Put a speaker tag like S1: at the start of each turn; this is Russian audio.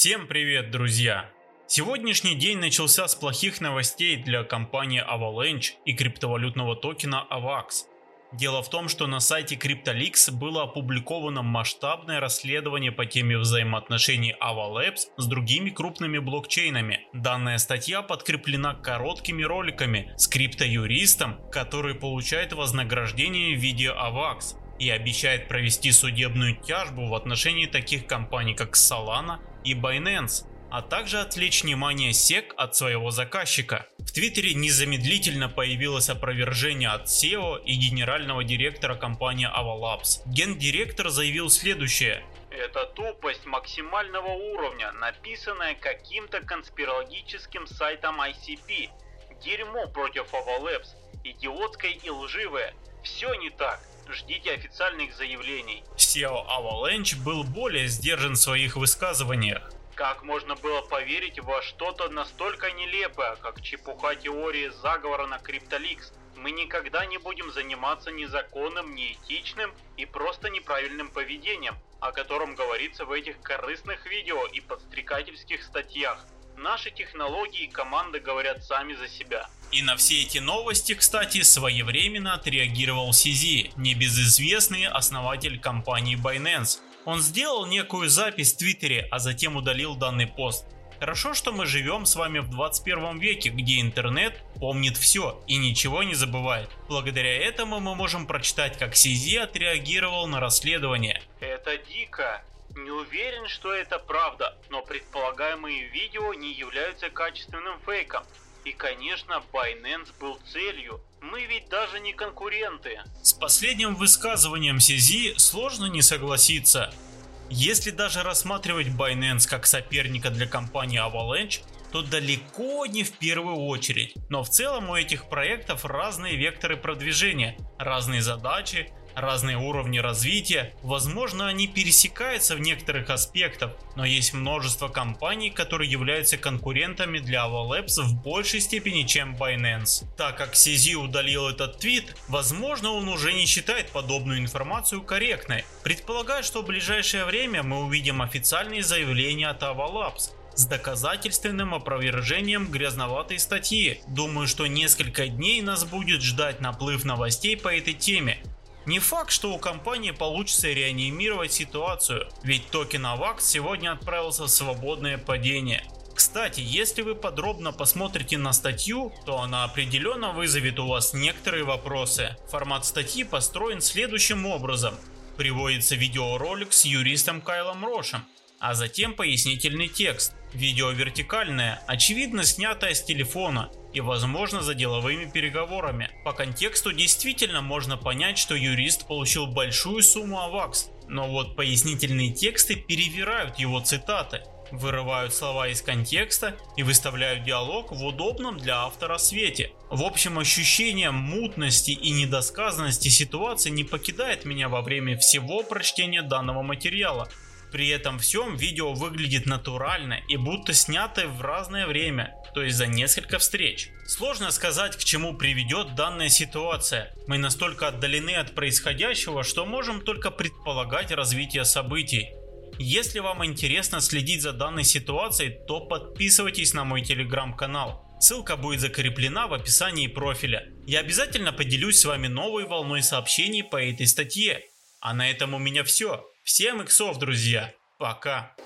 S1: Всем привет, друзья! Сегодняшний день начался с плохих новостей для компании Avalanche и криптовалютного токена AVAX. Дело в том, что на сайте CryptoLeaks было опубликовано масштабное расследование по теме взаимоотношений Avalabs с другими крупными блокчейнами. Данная статья подкреплена короткими роликами с криптоюристом, который получает вознаграждение в виде AVAX и обещает провести судебную тяжбу в отношении таких компаний как Solana и Binance, а также отвлечь внимание SEC от своего заказчика. В Твиттере незамедлительно появилось опровержение от SEO и генерального директора компании Avalabs. Гендиректор заявил следующее.
S2: Это тупость максимального уровня, написанная каким-то конспирологическим сайтом ICP. Дерьмо против Avalabs, идиотское и лживое. Все не так ждите официальных заявлений.
S1: SEO Avalanche был более сдержан в своих высказываниях.
S2: Как можно было поверить во что-то настолько нелепое, как чепуха теории заговора на CryptoLeaks? Мы никогда не будем заниматься незаконным, неэтичным и просто неправильным поведением, о котором говорится в этих корыстных видео и подстрекательских статьях. Наши технологии и команды говорят сами за себя.
S1: И на все эти новости, кстати, своевременно отреагировал CZ, небезызвестный основатель компании Binance. Он сделал некую запись в Твиттере, а затем удалил данный пост. Хорошо, что мы живем с вами в 21 веке, где интернет помнит все и ничего не забывает. Благодаря этому мы можем прочитать, как CZ отреагировал на расследование.
S2: Это дико. Не уверен, что это правда, но предполагаемые видео не являются качественным фейком. И конечно, Binance был целью. Мы ведь даже не конкуренты.
S1: С последним высказыванием CZ сложно не согласиться. Если даже рассматривать Binance как соперника для компании Avalanche, то далеко не в первую очередь. Но в целом у этих проектов разные векторы продвижения, разные задачи, разные уровни развития, возможно они пересекаются в некоторых аспектах, но есть множество компаний, которые являются конкурентами для Avalabs в большей степени, чем Binance. Так как CZ удалил этот твит, возможно он уже не считает подобную информацию корректной. Предполагаю, что в ближайшее время мы увидим официальные заявления от Avalabs, с доказательственным опровержением грязноватой статьи. Думаю, что несколько дней нас будет ждать наплыв новостей по этой теме, не факт, что у компании получится реанимировать ситуацию, ведь токен AVAX сегодня отправился в свободное падение. Кстати, если вы подробно посмотрите на статью, то она определенно вызовет у вас некоторые вопросы. Формат статьи построен следующим образом. Приводится видеоролик с юристом Кайлом Рошем, а затем пояснительный текст. Видео вертикальное, очевидно снятое с телефона и возможно за деловыми переговорами. По контексту действительно можно понять, что юрист получил большую сумму авакс, но вот пояснительные тексты перевирают его цитаты, вырывают слова из контекста и выставляют диалог в удобном для автора свете. В общем, ощущение мутности и недосказанности ситуации не покидает меня во время всего прочтения данного материала. При этом всем видео выглядит натурально и будто снято в разное время, то есть за несколько встреч. Сложно сказать, к чему приведет данная ситуация. Мы настолько отдалены от происходящего, что можем только предполагать развитие событий. Если вам интересно следить за данной ситуацией, то подписывайтесь на мой телеграм-канал. Ссылка будет закреплена в описании профиля. Я обязательно поделюсь с вами новой волной сообщений по этой статье. А на этом у меня все. Всем иксов, друзья. Пока.